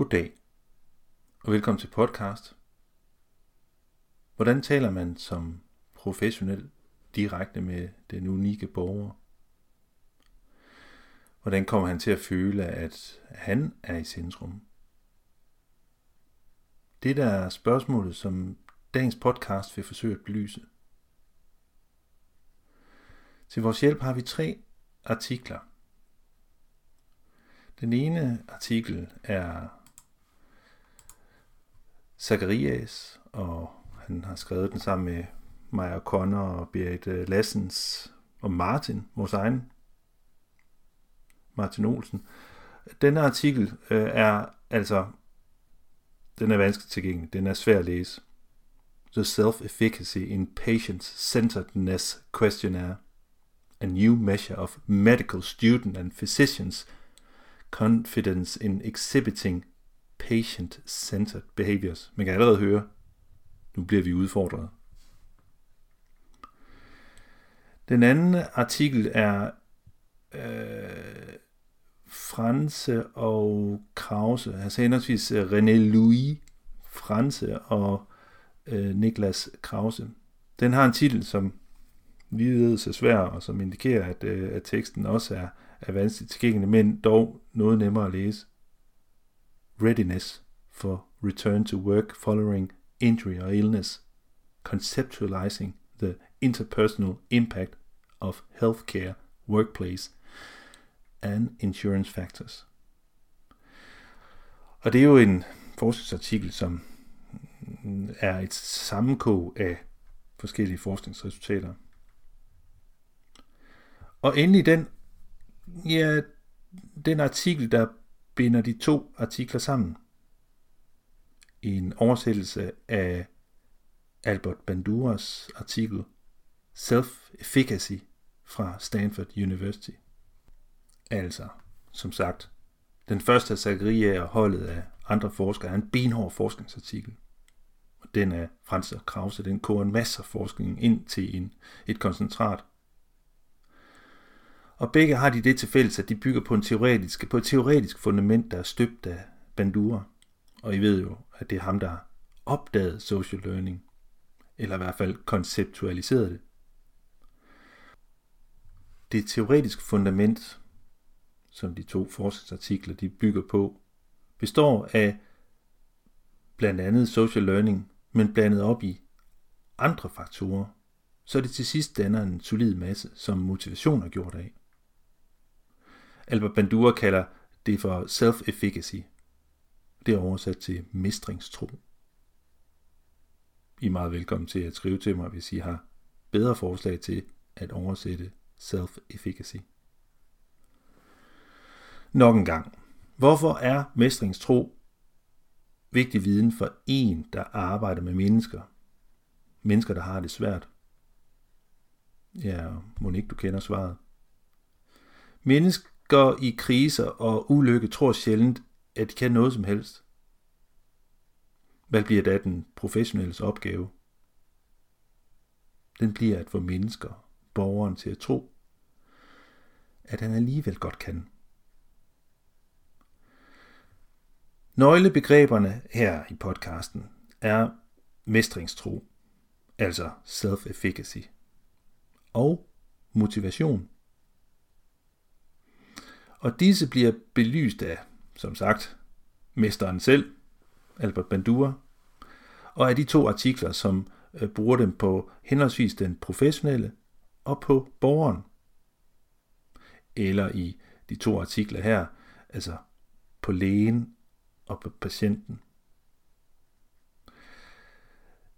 Goddag, og velkommen til podcast. Hvordan taler man som professionel direkte med den unikke borger? Hvordan kommer han til at føle, at han er i centrum? Det der er spørgsmålet, som dagens podcast vil forsøge at belyse. Til vores hjælp har vi tre artikler. Den ene artikel er Zacharias, og han har skrevet den sammen med Maja Conner og Berit øh, Lassens og Martin, vores egen Martin Olsen. Denne artikel øh, er altså, den er vanskelig tilgængelig, den er svær at læse. The Self-Efficacy in Patient-Centeredness Questionnaire, a new measure of medical student and physicians' confidence in exhibiting patient-centered behaviors. Man kan allerede høre, nu bliver vi udfordret. Den anden artikel er øh, Franse og Krause, altså henholdsvis øh, René Louis Franse og øh, Niklas Krause. Den har en titel, som vi ved er svær, og som indikerer, at, øh, at teksten også er, er vanskeligt tilgængelig, men dog noget nemmere at læse. Readiness for return to work following injury or illness. Conceptualizing the interpersonal impact of healthcare, workplace and insurance factors. Og det er jo en forskningsartikel, som er et sammenkog af forskellige forskningsresultater. Og endelig den, ja, den artikel, der binder de to artikler sammen. I en oversættelse af Albert Banduras artikel Self-Efficacy fra Stanford University. Altså, som sagt, den første af Zachariah og holdet af andre forskere er en benhård forskningsartikel. Og den er Frans og Krause, den koger en masse forskning ind til en, et koncentrat. Og begge har de det til fælles, at de bygger på, en teoretisk, på et teoretisk fundament, der er støbt af Bandura. Og I ved jo, at det er ham, der har opdaget social learning, eller i hvert fald konceptualiseret det. Det teoretiske fundament, som de to forskningsartikler de bygger på, består af blandt andet social learning, men blandet op i andre faktorer, så det til sidst danner en solid masse, som motivation er gjort af. Albert Bandura kalder det for self-efficacy. Det er oversat til mestringstro. I er meget velkommen til at skrive til mig, hvis I har bedre forslag til at oversætte self-efficacy. Nok en gang. Hvorfor er mestringstro vigtig viden for en, der arbejder med mennesker? Mennesker, der har det svært. Ja, må ikke du kender svaret. Mennesker i kriser og ulykke tror sjældent, at de kan noget som helst. Hvad bliver da den professionelles opgave? Den bliver at få mennesker, borgeren til at tro, at han alligevel godt kan. Nøglebegreberne her i podcasten er mestringstro, altså self-efficacy, og motivation. Og disse bliver belyst af, som sagt, mesteren selv, Albert Bandura, og af de to artikler, som øh, bruger dem på henholdsvis den professionelle og på borgeren. Eller i de to artikler her, altså på lægen og på patienten.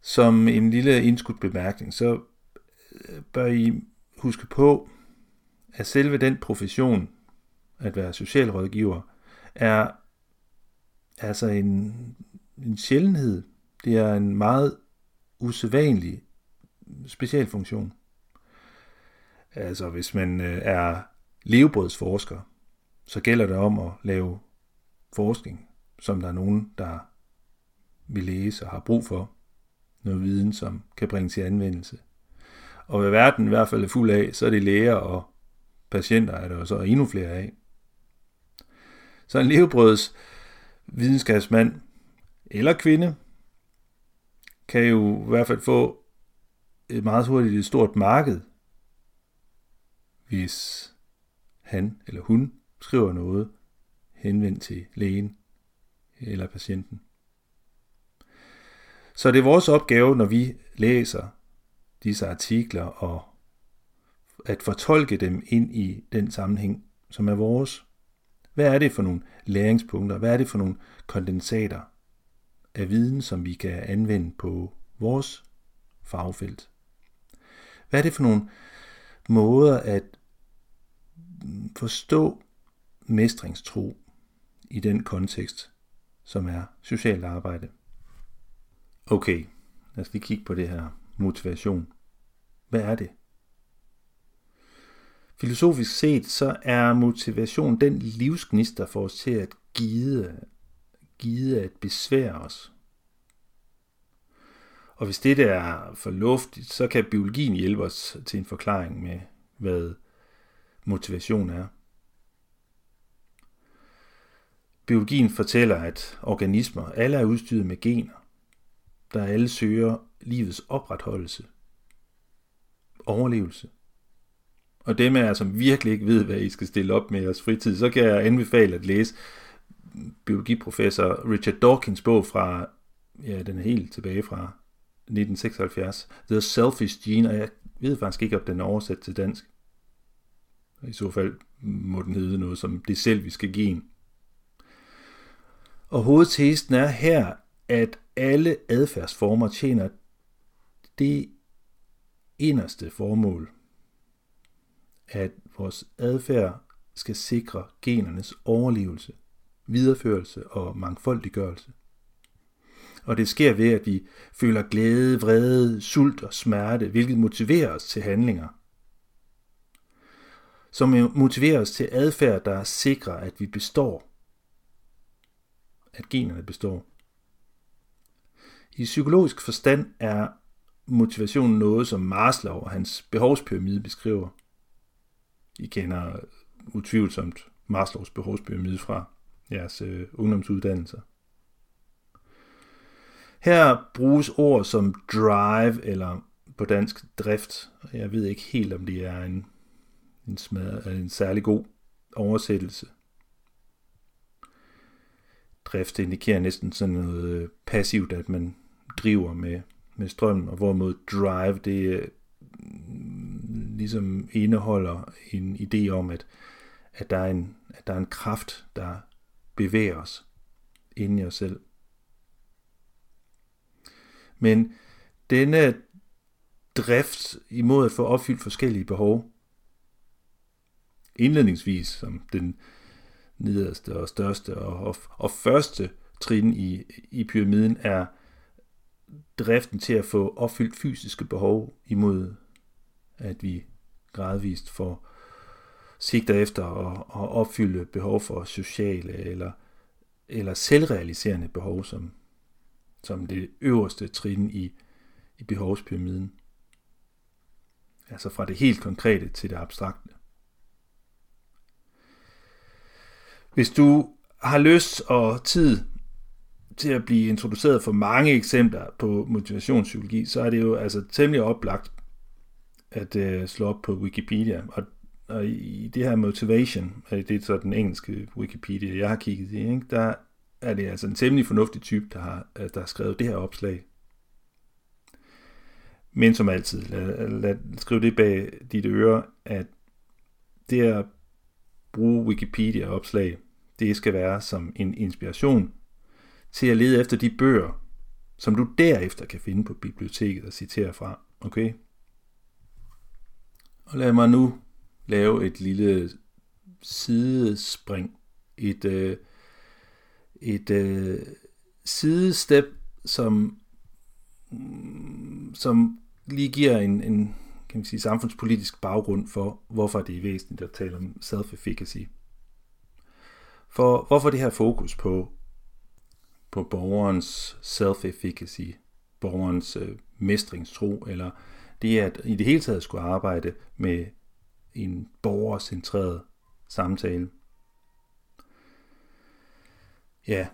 Som en lille indskudt bemærkning, så øh, bør I huske på, at selve den profession, at være socialrådgiver, er altså en, en sjældenhed. Det er en meget usædvanlig specialfunktion. Altså hvis man øh, er levebrødsforsker, så gælder det om at lave forskning, som der er nogen, der vil læse og har brug for. Noget viden, som kan bringes i anvendelse. Og hvad verden i hvert fald er fuld af, så er det læger og patienter, er der så endnu flere af. Så en levebrøds videnskabsmand eller kvinde kan jo i hvert fald få et meget hurtigt et stort marked, hvis han eller hun skriver noget henvendt til lægen eller patienten. Så det er vores opgave, når vi læser disse artikler, og at fortolke dem ind i den sammenhæng, som er vores. Hvad er det for nogle læringspunkter? Hvad er det for nogle kondensater af viden, som vi kan anvende på vores fagfelt? Hvad er det for nogle måder at forstå mestringstro i den kontekst, som er socialt arbejde? Okay, lad os lige kigge på det her motivation. Hvad er det? Filosofisk set, så er motivation den livsgnist, der får os til at gide, gide at besvære os. Og hvis det er fornuftigt, så kan biologien hjælpe os til en forklaring med, hvad motivation er. Biologien fortæller, at organismer alle er udstyret med gener, der alle søger livets opretholdelse, overlevelse. Og dem af jer, som virkelig ikke ved, hvad I skal stille op med jeres fritid, så kan jeg anbefale at læse biologiprofessor Richard Dawkins bog fra, ja, den er helt tilbage fra 1976, The Selfish Gene, og jeg ved faktisk ikke, om den er oversat til dansk. I så fald må den hedde noget som det selviske gen. Og hovedtesen er her, at alle adfærdsformer tjener det inderste formål, at vores adfærd skal sikre genernes overlevelse, videreførelse og mangfoldiggørelse. Og det sker ved, at vi føler glæde, vrede, sult og smerte, hvilket motiverer os til handlinger. Som motiverer os til adfærd, der sikrer, at vi består. At generne består. I psykologisk forstand er motivation noget, som Maslow og hans behovspyramide beskriver. I kender utvivlsomt Maslows behovspyramide fra jeres øh, ungdomsuddannelser. Her bruges ord som drive eller på dansk drift. Jeg ved ikke helt, om det er en, en, smad, øh, en særlig god oversættelse. Drift indikerer næsten sådan noget øh, passivt, at man driver med, med strømmen, og hvorimod drive, det øh, ligesom indeholder en idé om, at, at, der er en, at der er en kraft, der bevæger os inden i os selv. Men denne drift imod at få opfyldt forskellige behov, indledningsvis som den nederste og største og, og, og første trin i, i pyramiden er driften til at få opfyldt fysiske behov imod, at vi gradvist får sigter efter at, at opfylde behov for sociale eller, eller selvrealiserende behov, som, som det øverste trin i, i behovspyramiden. Altså fra det helt konkrete til det abstrakte. Hvis du har lyst og tid til at blive introduceret for mange eksempler på motivationspsykologi, så er det jo altså temmelig oplagt at øh, slå op på Wikipedia. Og, og i det her motivation, øh, det er så den engelske Wikipedia, jeg har kigget i, ikke? der er det altså en temmelig fornuftig type, der har, øh, der har skrevet det her opslag. Men som altid, lad, lad skrive det bag dit øre, at det at bruge Wikipedia-opslag, det skal være som en inspiration til at lede efter de bøger, som du derefter kan finde på biblioteket og citere fra. Okay? Og lad mig nu lave et lille sidespring. Et, øh, et øh, sidestep, som, mm, som lige giver en, en kan man sige, samfundspolitisk baggrund for, hvorfor det er væsentligt at tale om self-efficacy. For hvorfor det her fokus på på borgerens self-efficacy, borgerens øh, mestringstro, eller det at i det hele taget skulle arbejde med en borgercentreret samtale. Ja,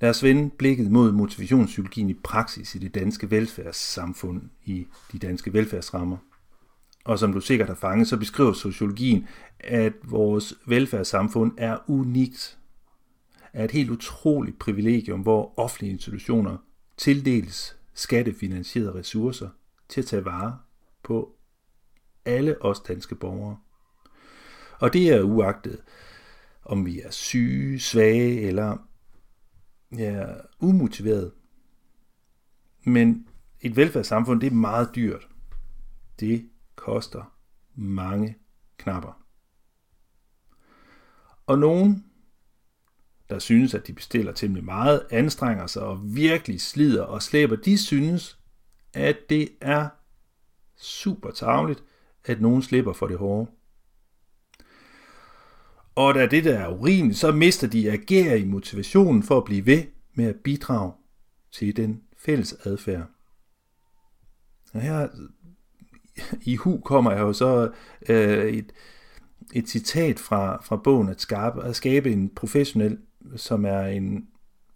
Lad os vende blikket mod motivationspsykologien i praksis i det danske velfærdssamfund, i de danske velfærdsrammer. Og som du sikkert har fanget, så beskriver sociologien, at vores velfærdssamfund er unikt. Er et helt utroligt privilegium, hvor offentlige institutioner tildeles skattefinansierede ressourcer til at tage vare på alle os danske borgere. Og det er uagtet, om vi er syge, svage eller ja, umotiveret. Men et velfærdssamfund, det er meget dyrt. Det koster mange knapper. Og nogen, der synes, at de bestiller temmelig meget, anstrenger sig og virkelig slider og slæber, de synes, at det er super tavligt, at nogen slipper for det hårde. Og da det der er urimeligt, så mister de agerer i motivationen for at blive ved med at bidrage til den fælles adfærd. Og her i hu kommer jeg jo så øh, et, et citat fra, fra bogen at skabe, at skabe en professionel, som er en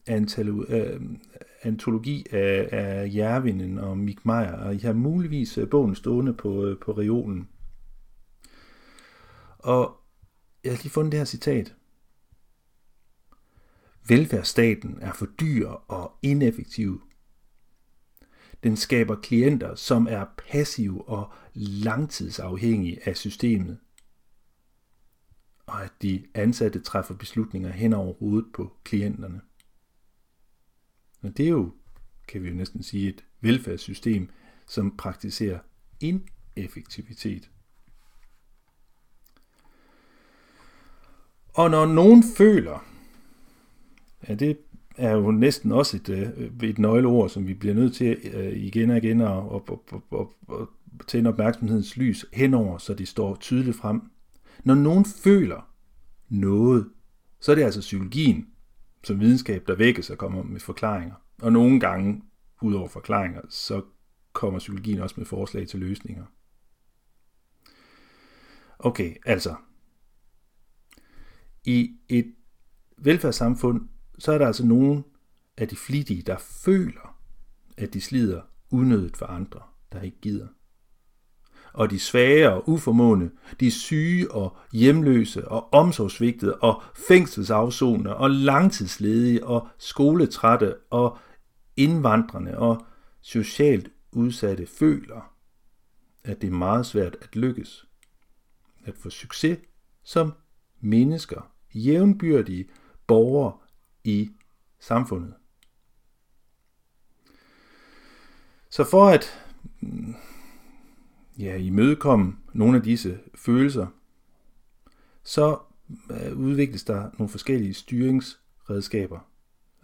antalo, øh, antologi af, af Jervinen og Mik Meyer, og I har muligvis øh, bogen stående på, øh, på reolen. Og jeg har lige fundet det her citat. Velfærdsstaten er for dyr og ineffektiv. Den skaber klienter, som er passive og langtidsafhængige af systemet. Og at de ansatte træffer beslutninger hen over hovedet på klienterne. Men det er jo, kan vi jo næsten sige, et velfærdssystem, som praktiserer ineffektivitet. Og når nogen føler, ja, det er jo næsten også et, øh, et nøgleord, som vi bliver nødt til øh, igen og igen at, at, at, at, at tænde opmærksomhedens lys henover, så det står tydeligt frem. Når nogen føler noget, så er det altså psykologien som videnskab, der vækkes og kommer med forklaringer. Og nogle gange, ud over forklaringer, så kommer psykologien også med forslag til løsninger. Okay, altså, i et velfærdssamfund, så er der altså nogen af de flittige, der føler, at de slider unødigt for andre, der ikke gider. Og de svage og uformående, de syge og hjemløse og omsorgsvigtede og fængselsafsonende og langtidsledige og skoletrætte og indvandrende og socialt udsatte føler, at det er meget svært at lykkes, at få succes som mennesker jævnbyrdige borgere i samfundet. Så for at mm, ja, imødekomme nogle af disse følelser, så øh, udvikles der nogle forskellige styringsredskaber,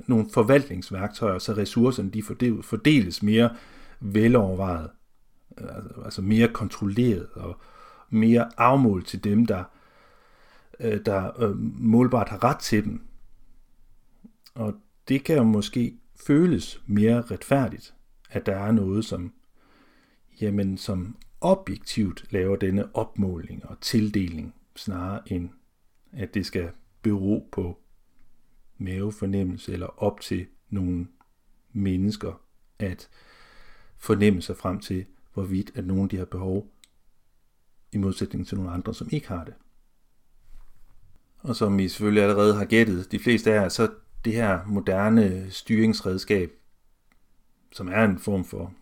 nogle forvaltningsværktøjer, så ressourcerne de fordeles mere velovervejet, øh, altså, altså mere kontrolleret og mere afmålt til dem, der øh, der målbart har ret til dem. Og det kan jo måske føles mere retfærdigt, at der er noget, som, jamen, som objektivt laver denne opmåling og tildeling, snarere end at det skal bero på mavefornemmelse eller op til nogle mennesker at fornemme sig frem til, hvorvidt at nogen de har behov, i modsætning til nogle andre, som ikke har det. Og som I selvfølgelig allerede har gættet, de fleste af jer, så det her moderne styringsredskab, som er en form for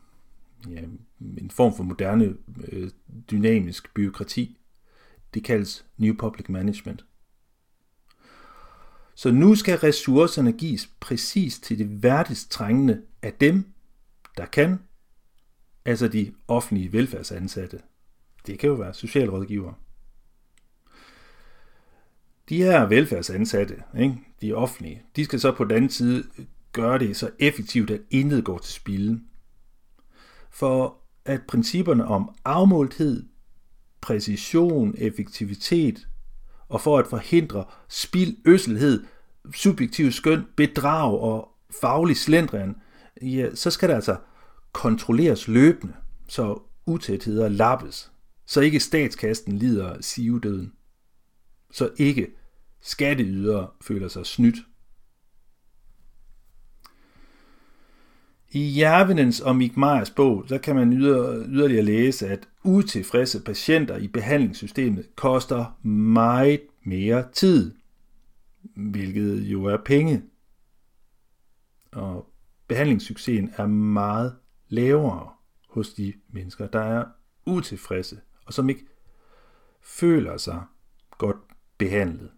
ja, en form for moderne øh, dynamisk byråkrati, det kaldes New Public Management. Så nu skal ressourcerne gives præcis til det værdigst trængende af dem, der kan, altså de offentlige velfærdsansatte. Det kan jo være socialrådgivere. De her velfærdsansatte, ikke, de offentlige, de skal så på den anden side gøre det så effektivt, at intet går til spilde. For at principperne om afmålthed, præcision, effektivitet og for at forhindre spild, øsselhed, subjektiv skøn, bedrag og faglig slendrian, ja, så skal der altså kontrolleres løbende, så utætheder lappes, så ikke statskasten lider sivedøden, så ikke skatteydere føler sig snydt. I Jervenens og Mik Meyers bog, så kan man yderligere læse, at utilfredse patienter i behandlingssystemet koster meget mere tid, hvilket jo er penge. Og behandlingssuccesen er meget lavere hos de mennesker, der er utilfredse, og som ikke føler sig godt behandlet.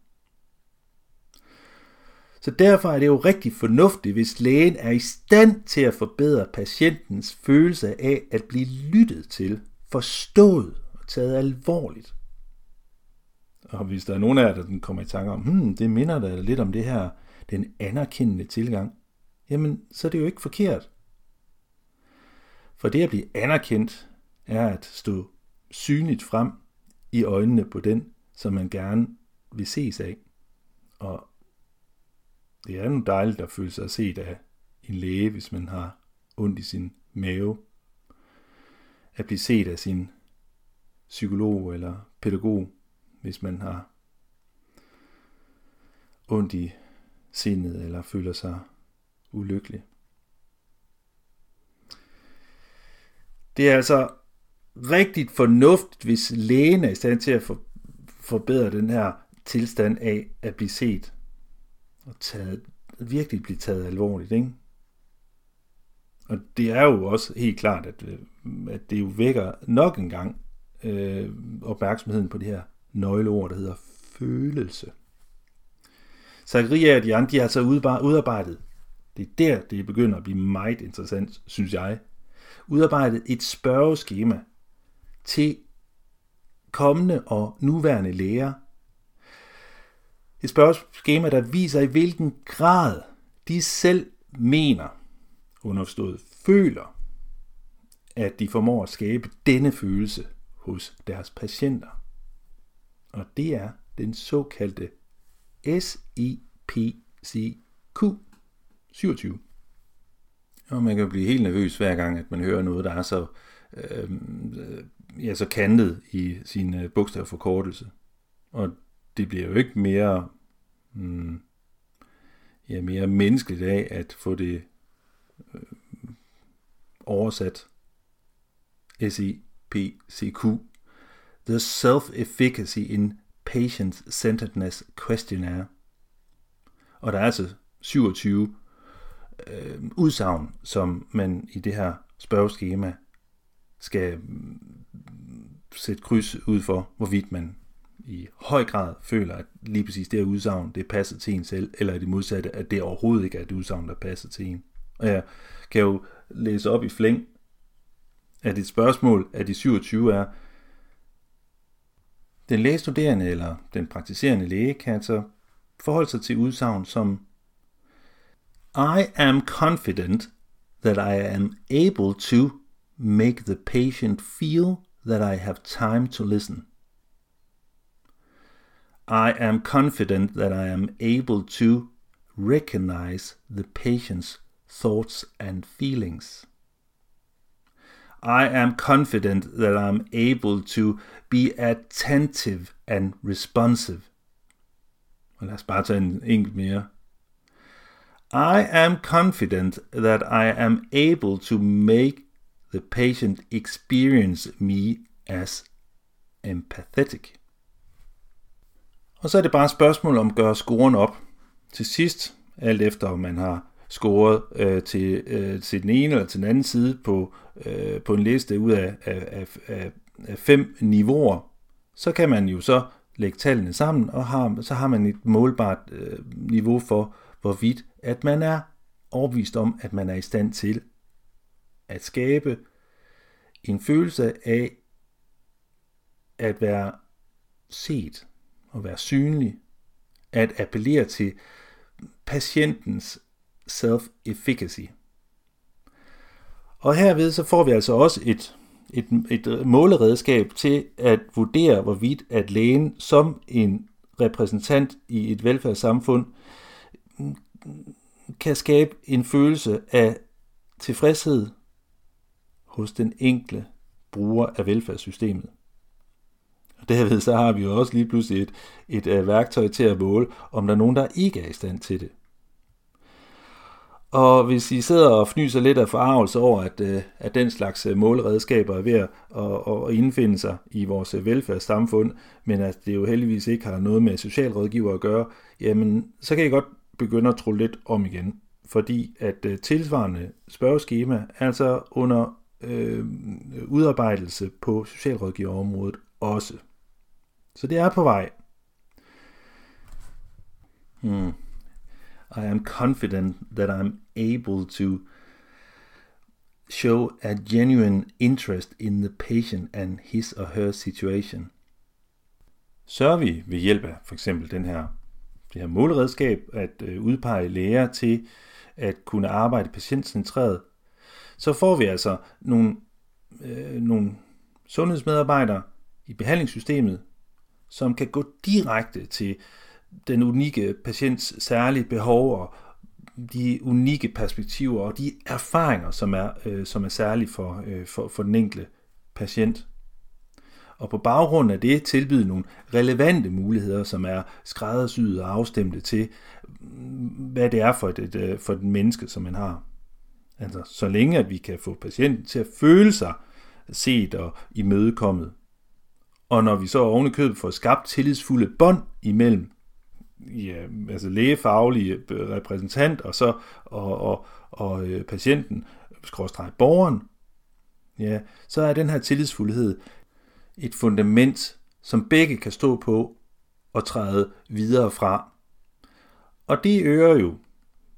Så derfor er det jo rigtig fornuftigt, hvis lægen er i stand til at forbedre patientens følelse af at blive lyttet til, forstået og taget alvorligt. Og hvis der er nogen af jer, der kommer i tanke om, hmm, det minder da lidt om det her, den anerkendende tilgang, jamen så er det jo ikke forkert. For det at blive anerkendt er at stå synligt frem i øjnene på den, som man gerne vil ses af. Og det er nu dejligt at føle sig set af en læge, hvis man har ondt i sin mave. At blive set af sin psykolog eller pædagog, hvis man har ondt i sindet eller føler sig ulykkelig. Det er altså rigtig fornuftigt, hvis lægen er i stand til at forbedre den her tilstand af at blive set og taget, virkelig blive taget alvorligt. Ikke? Og det er jo også helt klart, at, øh, at det jo vækker nok en gang øh, opmærksomheden på det her nøgleord, der hedder følelse. Zachariah og de andre, de har altså udarbejdet, det er der, det begynder at blive meget interessant, synes jeg, udarbejdet et spørgeskema til kommende og nuværende læger. Et spørgeskema, der viser i hvilken grad de selv mener, underforstået føler, at de formår at skabe denne følelse hos deres patienter. Og det er den såkaldte SIPCQ 27. Og man kan blive helt nervøs hver gang, at man hører noget, der er så, øhm, øh, ja, så kantet i sin øh, bogstavforkortelse. Og det bliver jo ikke mere, mm, ja, mere menneskeligt af at få det øh, oversat SIPCQ, The Self-Efficacy in Patient-Centeredness Questionnaire. Og der er altså 27 øh, udsagn, som man i det her spørgeskema skal mm, sætte kryds ud for, hvorvidt man i høj grad føler, at lige præcis det her udsagn, det passer til en selv, eller det modsatte, at det overhovedet ikke er et udsagn, der passer til en. Og jeg kan jo læse op i flæng, at et spørgsmål af de 27 er, den lægestuderende eller den praktiserende læge kan altså forholde sig til udsagn som I am confident that I am able to make the patient feel that I have time to listen. I am confident that I am able to recognize the patient's thoughts and feelings. I am confident that I'm able to be attentive and responsive. Og lad os bare tage en. I am confident that I am able to make the patient experience me as empathetic. Og så er det bare et spørgsmål om at gøre scoren op. Til sidst, alt efter om man har scoret øh, til, øh, til den ene eller til den anden side på, øh, på en liste ud af, af, af, af fem niveauer, så kan man jo så lægge tallene sammen, og har, så har man et målbart øh, niveau for, hvorvidt at man er overbevist om, at man er i stand til at skabe en følelse af at være set og være synlig, at appellere til patientens self-efficacy. Og herved så får vi altså også et, et, et måleredskab til at vurdere, hvorvidt at lægen som en repræsentant i et velfærdssamfund kan skabe en følelse af tilfredshed hos den enkle bruger af velfærdssystemet. Og derved så har vi jo også lige pludselig et, et, et værktøj til at måle, om der er nogen, der ikke er i stand til det. Og hvis I sidder og fnyser lidt af forarvelse over, at, øh, at den slags øh, måleredskaber er ved at, at, at indfinde sig i vores øh, velfærdssamfund, men at det jo heldigvis ikke har noget med socialrådgiver at gøre, jamen så kan I godt begynde at tro lidt om igen. Fordi at øh, tilsvarende spørgeskema er altså under øh, udarbejdelse på socialrådgiverområdet også. Så det er på vej. Hmm. I am confident that I'm able to show a genuine interest in the patient and his or her situation. Sørger vi ved hjælp af for eksempel den her, det her målredskab at øh, udpege læger til at kunne arbejde patientcentreret, så får vi altså nogle, øh, nogle sundhedsmedarbejdere i behandlingssystemet, som kan gå direkte til den unikke patients særlige behov og de unikke perspektiver og de erfaringer, som er, øh, som er særlige for, øh, for, for den enkelte patient. Og på baggrund af det tilbyde nogle relevante muligheder, som er skræddersyet og afstemte til, mm, hvad det er for et, et, øh, for et menneske, som man har. Altså, så længe at vi kan få patienten til at føle sig set og imødekommet. Og når vi så oven i købet får skabt tillidsfulde bånd imellem ja, altså lægefaglige øh, repræsentant og så og, og, og øh, patienten, skråstrej borgeren, ja, så er den her tillidsfuldhed et fundament, som begge kan stå på og træde videre fra. Og det øger jo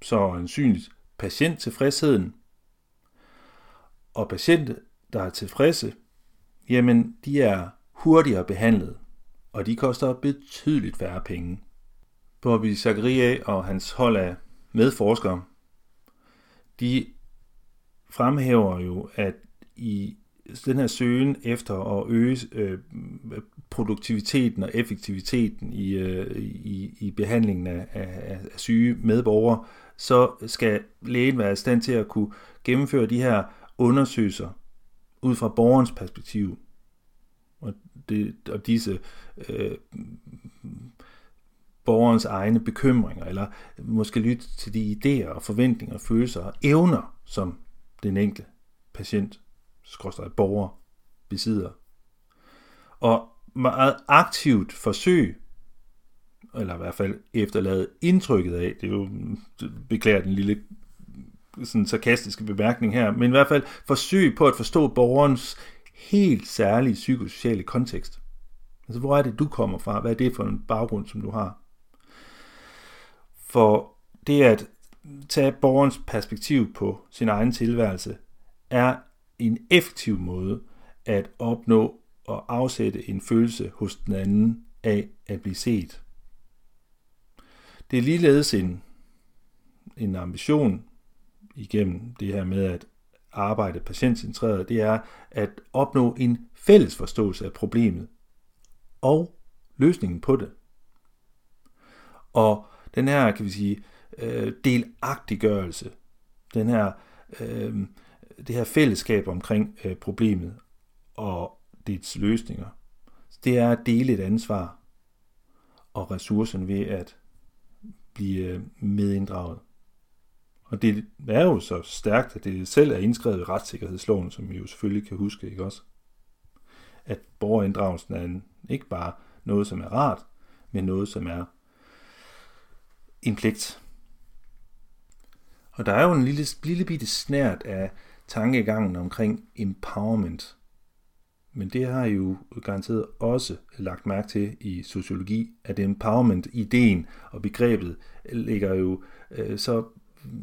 så ansynligt patienttilfredsheden. Og patienter, der er tilfredse, jamen de er hurtigere behandlet, og de koster betydeligt færre penge. Bobby Zachariah og hans hold af medforskere, de fremhæver jo, at i den her søgen efter at øge øh, produktiviteten og effektiviteten i, øh, i, i behandlingen af, af, af syge medborgere, så skal lægen være i stand til at kunne gennemføre de her undersøgelser ud fra borgerens perspektiv. Det, og disse øh, borgerens egne bekymringer, eller måske lytte til de idéer og forventninger, følelser og evner, som den enkelte patient, skråstrej borger, besidder. Og meget aktivt forsøg, eller i hvert fald efterlade indtrykket af, det er jo, beklager den lille sådan sarkastiske bemærkning her, men i hvert fald forsøg på at forstå borgerens helt særlige psykosociale kontekst. Altså, hvor er det, du kommer fra? Hvad er det for en baggrund, som du har? For det at tage borgerens perspektiv på sin egen tilværelse er en effektiv måde at opnå og afsætte en følelse hos den anden af at blive set. Det er ligeledes en, en ambition igennem det her med at arbejde patientcentreret, det er at opnå en fælles forståelse af problemet og løsningen på det. Og den her, kan vi sige, øh, delagtiggørelse, den her, øh, det her fællesskab omkring øh, problemet og dets løsninger, det er at dele et ansvar og ressourcen ved at blive øh, medinddraget. Og det er jo så stærkt, at det selv er indskrevet i retssikkerhedsloven, som vi jo selvfølgelig kan huske, ikke også? At borgerinddragelsen er en, ikke bare noget, som er rart, men noget, som er en pligt. Og der er jo en lille, lille bitte snært af tankegangen omkring empowerment. Men det har I jo garanteret også lagt mærke til i sociologi, at empowerment-ideen og begrebet ligger jo øh, så,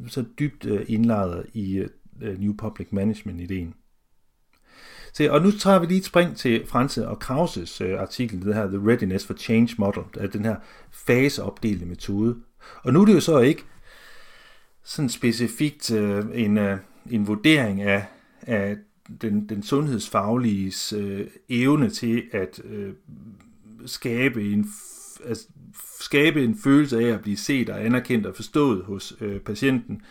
så dybt øh, indlejret i øh, New Public Management-ideen. Se, og nu tager vi lige et spring til Franse og Krauses øh, artikel, det her The Readiness for Change Model, den her faseopdelte metode, og nu er det jo så ikke sådan specifikt øh, en, øh, en vurdering af, af den, den sundhedsfaglige øh, evne til at øh, skabe en altså, skabe en følelse af at blive set og anerkendt og forstået hos øh, patienten,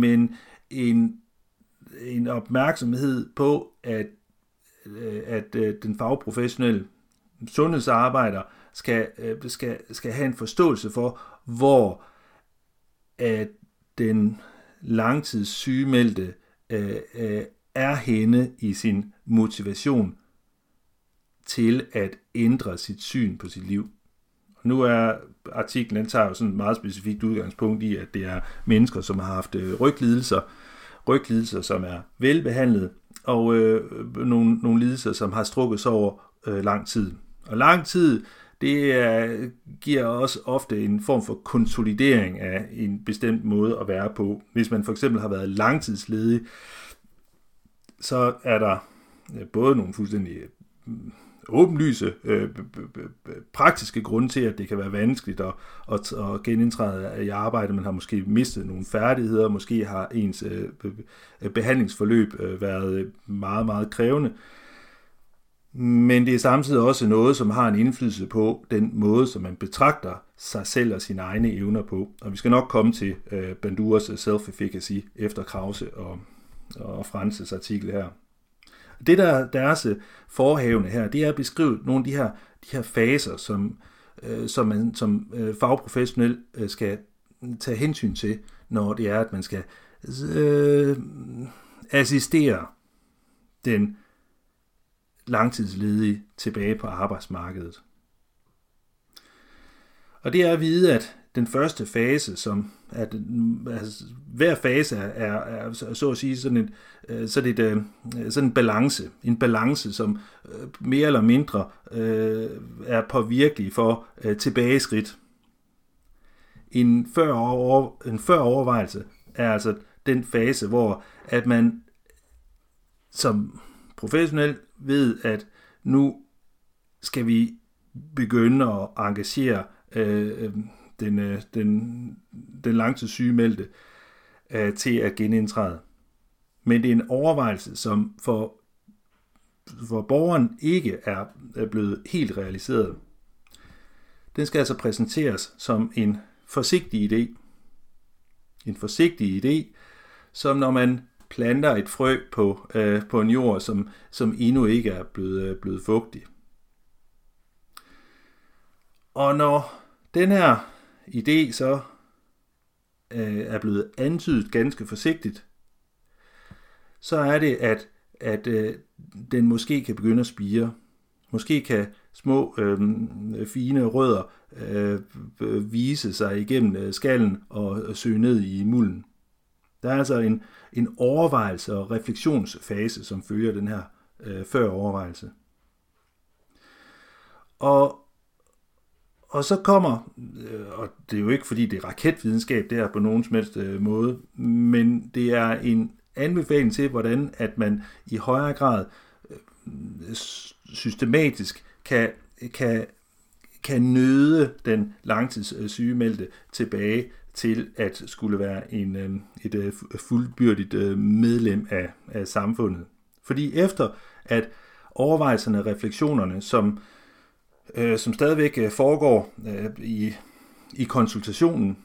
men en, en opmærksomhed på, at, øh, at øh, den fagprofessionelle sundhedsarbejder skal, øh, skal, skal have en forståelse for, hvor at den langtidssygemeldte øh, øh, er henne i sin motivation til at ændre sit syn på sit liv. Nu er artiklen, den tager jo sådan et meget specifikt udgangspunkt i, at det er mennesker, som har haft øh, ryglidelser, ryglidelser, som er velbehandlet, og øh, nogle, nogle lidelser, som har strukket sig over øh, lang tid. Og lang tid, det er, giver også ofte en form for konsolidering af en bestemt måde at være på. Hvis man for eksempel har været langtidsledig, så er der øh, både nogle fuldstændig åbenlyse øh, praktiske grunde til, at det kan være vanskeligt at, at, at genindtræde i arbejde. Man har måske mistet nogle færdigheder, måske har ens øh, behandlingsforløb øh, været meget, meget krævende. Men det er samtidig også noget, som har en indflydelse på den måde, som man betragter sig selv og sine egne evner på. Og vi skal nok komme til øh, Banduras self-efficacy efter Krause og, og Frances artikel her. Det, der er deres øh, forhavende her, det er at beskrive nogle af de her, de her faser, som, øh, som man som øh, fagprofessionel øh, skal tage hensyn til, når det er, at man skal øh, assistere den langtidsledige tilbage på arbejdsmarkedet. Og det er at vide, at den første fase, som er den, altså, hver fase er, er, er, så at sige sådan en, øh, sådan, et, øh, sådan en balance, en balance, som øh, mere eller mindre øh, er påvirkelig for øh, tilbageskridt. En før, over, en før overvejelse er altså den fase, hvor at man som professionel ved, at nu skal vi begynde at engagere øh, øh den, øh, den, den langtidssygemeldte øh, til at genindtræde. Men det er en overvejelse, som for, for borgeren ikke er, er blevet helt realiseret. Den skal altså præsenteres som en forsigtig idé. En forsigtig idé, som når man planter et frø på, øh, på en jord, som, som endnu ikke er blevet, øh, blevet fugtig. Og når den her idé så øh, er blevet antydet ganske forsigtigt, så er det, at, at øh, den måske kan begynde at spire. Måske kan små øh, fine rødder øh, vise sig igennem øh, skallen og søge ned i mulden. Der er altså en, en overvejelse og refleksionsfase, som følger den her øh, før overvejelse. Og og så kommer, øh, og det er jo ikke fordi det er raketvidenskab der på nogen som helst øh, måde, men det er en anbefaling til, hvordan at man i højere grad øh, systematisk kan, kan, kan nøde den langtidssygemeldte tilbage til at skulle være en, et fuldbyrdigt medlem af, af samfundet. Fordi efter at overvejelserne og refleksionerne, som øh, som stadigvæk øh, foregår øh, i, i konsultationen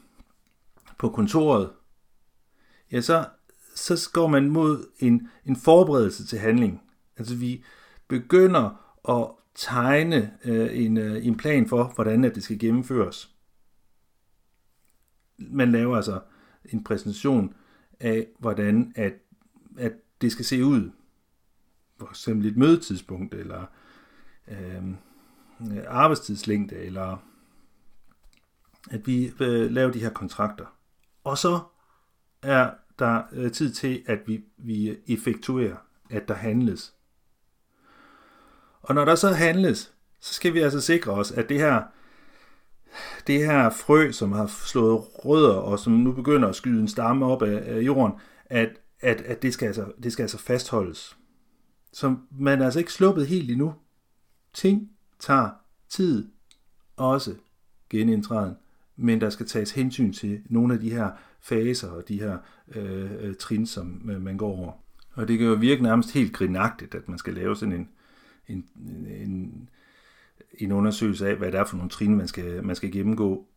på kontoret, ja, så, så går man mod en, en forberedelse til handling. Altså vi begynder at tegne øh, en, øh, en plan for, hvordan at det skal gennemføres. Man laver altså en præsentation af, hvordan at, at det skal se ud. For eksempel et mødetidspunkt, eller Øh, Øh, arbejdstidslængde, eller at vi øh, laver de her kontrakter. Og så er der øh, tid til, at vi, vi effektuerer, at der handles. Og når der så handles, så skal vi altså sikre os, at det her, det her frø, som har slået rødder, og som nu begynder at skyde en stamme op af, af jorden, at, at, at det, skal altså, det skal altså fastholdes. Så man er altså ikke sluppet helt endnu. Ting tager tid også genindtræden, men der skal tages hensyn til nogle af de her faser og de her øh, øh, trin, som øh, man går over. Og det kan jo virke nærmest helt grinagtigt, at man skal lave sådan en, en, en, en undersøgelse af, hvad det er for nogle trin, man skal, man skal gennemgå.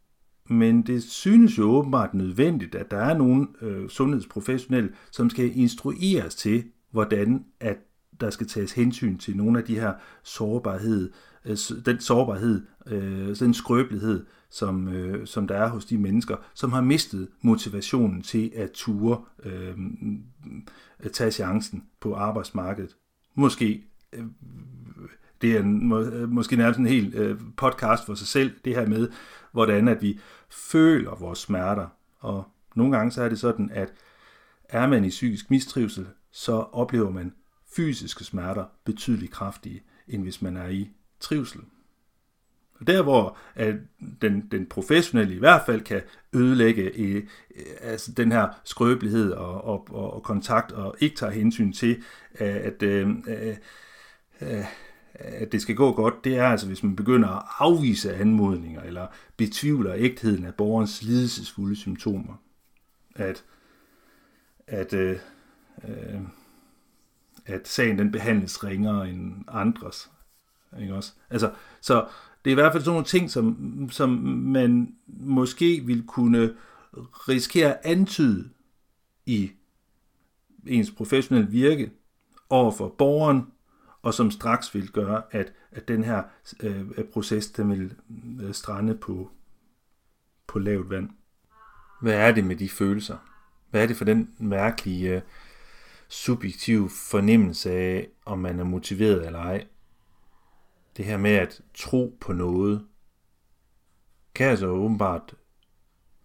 Men det synes jo åbenbart nødvendigt, at der er nogle øh, sundhedsprofessionelle, som skal instrueres til, hvordan at der skal tages hensyn til nogle af de her sårbarhed, øh, Øh, den sårbarhed, øh, den skrøbelighed, som, øh, som der er hos de mennesker, som har mistet motivationen til at ture øh, at tage chancen på arbejdsmarkedet. Måske øh, det er en, må, øh, måske nærmest en hel øh, podcast for sig selv, det her med, hvordan at vi føler vores smerter. Og nogle gange så er det sådan, at er man i psykisk mistrivsel, så oplever man fysiske smerter betydeligt kraftige, end hvis man er i trivsel. Og der hvor at den, den professionelle i hvert fald kan ødelægge øh, altså den her skrøbelighed og, og, og, og kontakt, og ikke tager hensyn til, at, øh, øh, øh, at det skal gå godt, det er altså, hvis man begynder at afvise anmodninger, eller betvivler ægtheden af borgerens lidelsesfulde symptomer. At, at, øh, øh, at sagen den behandles ringere end andres. Ikke også? Altså, så det er i hvert fald sådan nogle ting, som, som man måske vil kunne risikere at antyde i ens professionelle virke over for borgeren, og som straks vil gøre, at, at den her øh, proces den vil øh, strande på, på lavt vand. Hvad er det med de følelser? Hvad er det for den mærkelige øh, subjektive fornemmelse af, om man er motiveret eller ej? Det her med at tro på noget, kan altså åbenbart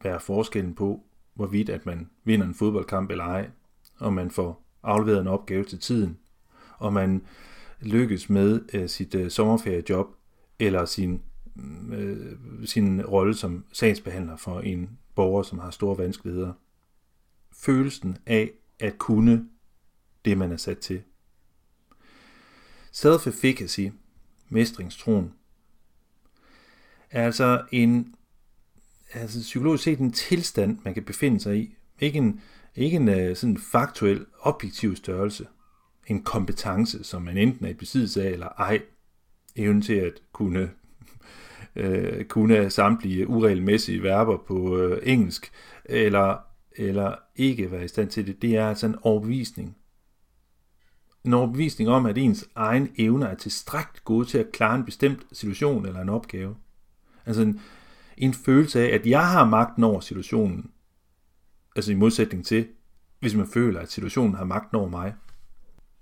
være forskellen på, hvorvidt at man vinder en fodboldkamp eller ej, og man får afleveret en opgave til tiden, og man lykkes med øh, sit øh, sommerferiejob eller sin, øh, sin rolle som sagsbehandler for en borger, som har store vanskeligheder. Følelsen af at kunne det, man er sat til. Self-efficacy, mestringstroen, er altså en altså psykologisk set en tilstand, man kan befinde sig i. Ikke en, ikke en øh, sådan faktuel, objektiv størrelse en kompetence, som man enten er i besiddelse af eller ej, evnen til at kunne, øh, kunne samtlige uregelmæssige verber på øh, engelsk, eller, eller ikke være i stand til det, det er altså en overbevisning. En overbevisning om, at ens egen evner er tilstrækkeligt gode til at klare en bestemt situation eller en opgave. Altså en, en følelse af, at jeg har magten over situationen. Altså i modsætning til, hvis man føler, at situationen har magten over mig.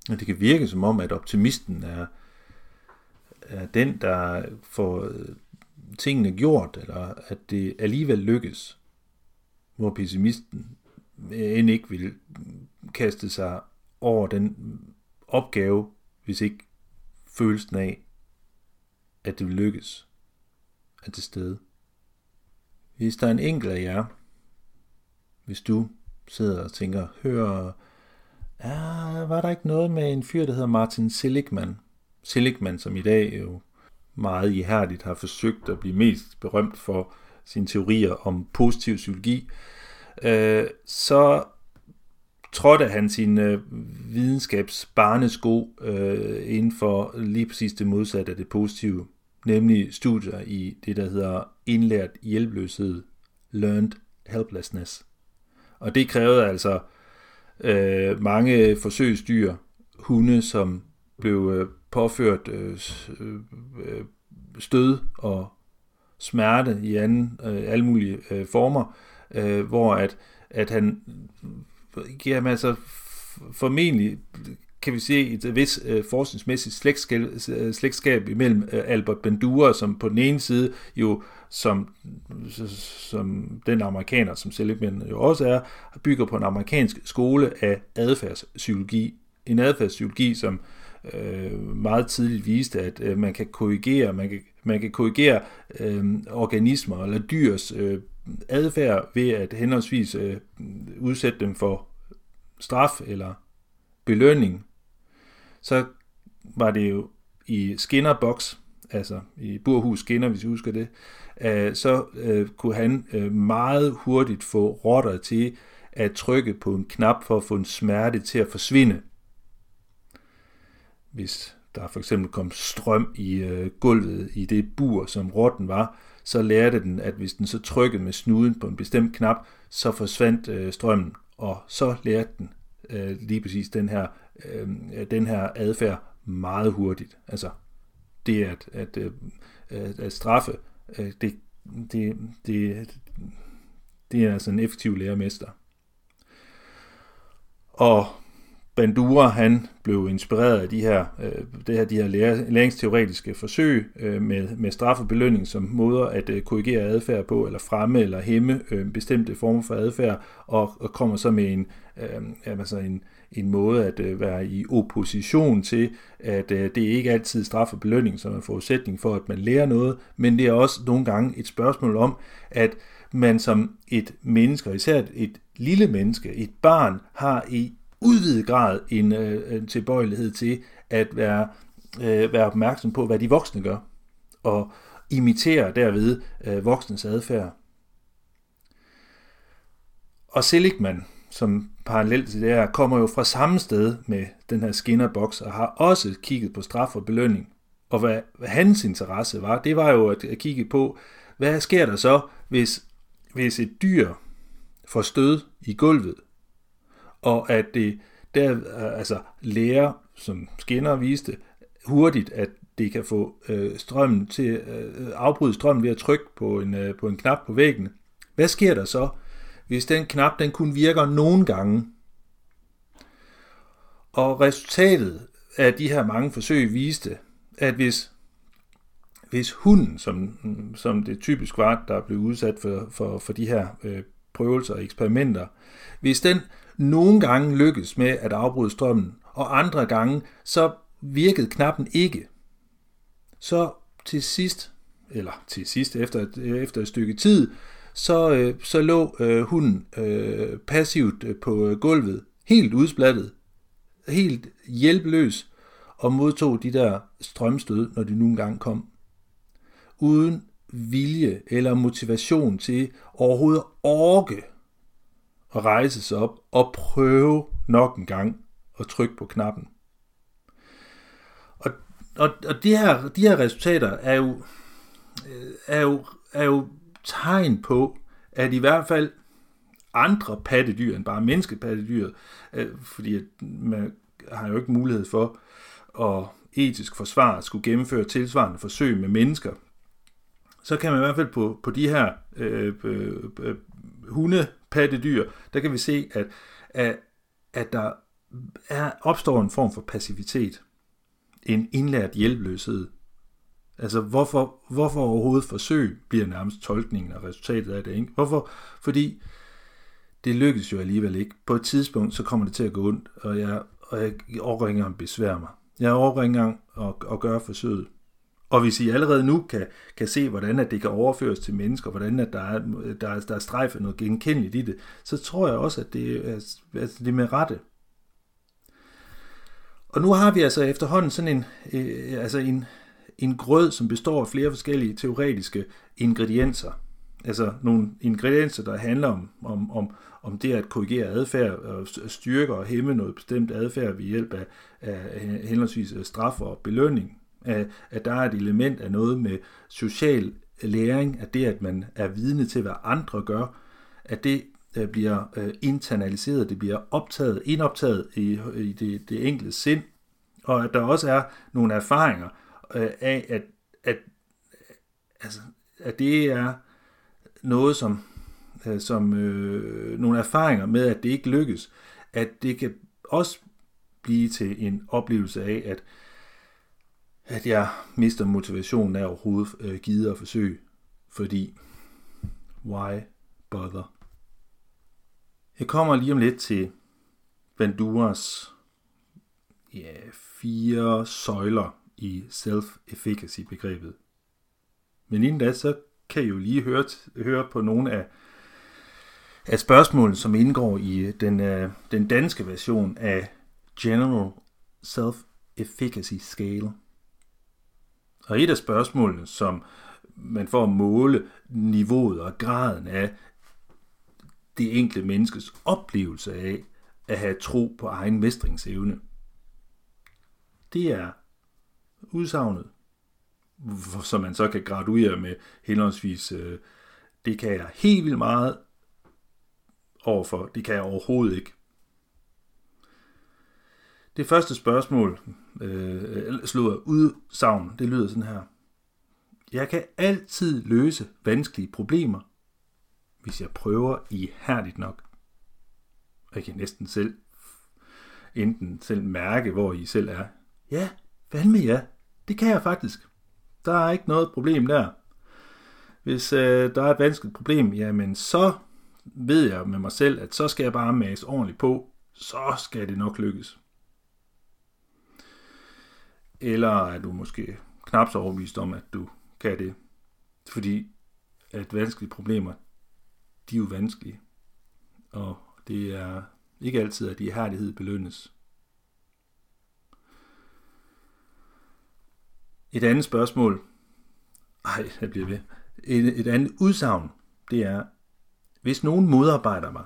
Og det kan virke som om, at optimisten er, er den, der får øh, tingene gjort, eller at det alligevel lykkes, hvor pessimisten end ikke vil kaste sig over den opgave, hvis ikke følelsen af, at det vil lykkes, er til stede. Hvis der er en enkelt af jer, hvis du sidder og tænker, hører Ja, var der ikke noget med en fyr, der hedder Martin Seligman? Seligman, som i dag jo meget ihærdigt har forsøgt at blive mest berømt for sine teorier om positiv psykologi, øh, så trådte han sin øh, videnskabsbarnesko øh, inden for lige præcis det modsatte af det positive, nemlig studier i det, der hedder indlært hjælpeløshed, learned helplessness. Og det krævede altså øh, mange forsøgsdyr, hunde, som blev øh, påført øh, øh, øh, stød og smerte i anden, øh, alle mulige øh, former, øh, hvor at, at han jamen altså formentlig kan vi se et vis øh, forskningsmæssigt slægtskab, øh, slægtskab imellem øh, Albert Bandura, som på den ene side jo som, som den amerikaner, som Seligman jo også er, bygger på en amerikansk skole af adfærdspsykologi. En adfærdspsykologi, som øh, meget tidligt viste, at øh, man kan korrigere, man kan, man kan korrigere øh, organismer eller dyrs øh, adfærd ved at henholdsvis øh, udsætte dem for straf eller belønning. Så var det jo i Skinner Box, altså i Burhus Skinner, hvis I husker det, øh, så øh, kunne han øh, meget hurtigt få rotter til at trykke på en knap for at få en smerte til at forsvinde. Hvis der for eksempel kom strøm i øh, gulvet i det bur, som rotten var, så lærte den, at hvis den så trykkede med snuden på en bestemt knap, så forsvandt øh, strømmen, og så lærte den øh, lige præcis den her, øh, den her adfærd meget hurtigt. Altså det at, at, øh, at, at straffe, øh, det det, det, det er altså en effektiv lærermester. Og Bandura, han blev inspireret af de her, øh, det her, de her læringsteoretiske forsøg øh, med, med straf og belønning som måder at øh, korrigere adfærd på, eller fremme eller hæmme øh, bestemte former for adfærd, og, og kommer så med en, øh, altså en, en måde at øh, være i opposition til, at øh, det ikke altid straf og belønning som er forudsætning for, at man lærer noget, men det er også nogle gange et spørgsmål om, at man som et menneske, og især et, et lille menneske, et barn, har i udvidet grad en, øh, en tilbøjelighed til at være, øh, være opmærksom på, hvad de voksne gør, og imitere derved øh, voksnes adfærd. Og Seligman, som parallelt til det her, kommer jo fra samme sted med den her skinnerboks, og har også kigget på straf og belønning. Og hvad, hvad hans interesse var, det var jo at, at kigge på, hvad sker der så, hvis, hvis et dyr får stød i gulvet, og at det der øh, altså lærer, som Skinner viste, hurtigt, at det kan få øh, strømmen til øh, afbryde strømmen ved at trykke på en, øh, på en knap på væggen. Hvad sker der så, hvis den knap den kun virker nogle gange? Og resultatet af de her mange forsøg viste, at hvis, hvis hunden, som, som det typisk var, der blev udsat for, for, for de her øh, prøvelser og eksperimenter, hvis den nogle gange lykkedes med at afbryde strømmen, og andre gange så virkede knappen ikke. Så til sidst, eller til sidst efter, efter et stykke tid, så, øh, så lå øh, hunden øh, passivt øh, på øh, gulvet, helt udsplattet, helt hjælpeløs, og modtog de der strømstød, når de nogle gange kom. Uden vilje eller motivation til overhovedet at orke at rejse sig op og prøve nok en gang at trykke på knappen. Og, og, og de, her, de her resultater er jo, øh, er, jo, er jo tegn på, at i hvert fald andre pattedyr end bare menneskepattedyr, øh, fordi man har jo ikke mulighed for at etisk forsvare skulle gennemføre tilsvarende forsøg med mennesker, så kan man i hvert fald på, på de her øh, øh, øh hunde pattedyr, der kan vi se, at, at, at der er, opstår en form for passivitet. En indlært hjælpeløshed. Altså, hvorfor, hvorfor overhovedet forsøg bliver nærmest tolkningen og resultatet af det, ikke? Hvorfor? Fordi det lykkes jo alligevel ikke. På et tidspunkt, så kommer det til at gå ondt, og jeg, og jeg overgår ikke engang besvære mig. Jeg overgår ikke engang at, at gøre forsøget. Og hvis I allerede nu kan, kan se, hvordan at det kan overføres til mennesker, hvordan at der er, der, er, der er strejfet noget genkendeligt i det, så tror jeg også, at det er, altså det er med rette. Og nu har vi altså efterhånden sådan en, øh, altså en, en grød, som består af flere forskellige teoretiske ingredienser. Altså nogle ingredienser, der handler om, om, om, om det at korrigere adfærd, og styrke og hæmme noget bestemt adfærd ved hjælp af, af henholdsvis straf og belønning at, at der er et element af noget med social læring, at det, at man er vidne til, hvad andre gør, at det øh, bliver øh, internaliseret, det bliver optaget, indoptaget i, i det, det enkelte sind, og at der også er nogle erfaringer øh, af, at, at, altså, at det er noget, som, øh, som øh, nogle erfaringer med, at det ikke lykkes, at det kan også blive til en oplevelse af, at at jeg mister motivationen af overhovedet øh, givet at forsøge, fordi why bother? Jeg kommer lige om lidt til Banduras ja, fire søjler i self-efficacy begrebet. Men inden da, så kan I jo lige høre, høre på nogle af, af spørgsmålene, som indgår i øh, den, uh, den danske version af General Self-Efficacy Scale. Og et af spørgsmålene, som man får at måle niveauet og graden af det enkelte menneskes oplevelse af at have tro på egen mestringsevne, det er udsagnet, som man så kan graduere med henholdsvis, øh, det kan jeg helt vildt meget overfor, det kan jeg overhovedet ikke. Det første spørgsmål, øh, slået udsagn, det lyder sådan her. Jeg kan altid løse vanskelige problemer, hvis jeg prøver ihærdigt nok. Og jeg kan næsten selv enten selv mærke, hvor I selv er. Ja, hvad med ja? Det kan jeg faktisk. Der er ikke noget problem der. Hvis øh, der er et vanskeligt problem, jamen så ved jeg med mig selv, at så skal jeg bare mase ordentligt på, så skal det nok lykkes. Eller er du måske knap så overbevist om, at du kan det. Fordi at vanskelige problemer, de er jo vanskelige. Og det er ikke altid, at de herlighed belønnes. Et andet spørgsmål, ej, jeg bliver ved. Et, et andet udsagn, det er, hvis nogen modarbejder mig,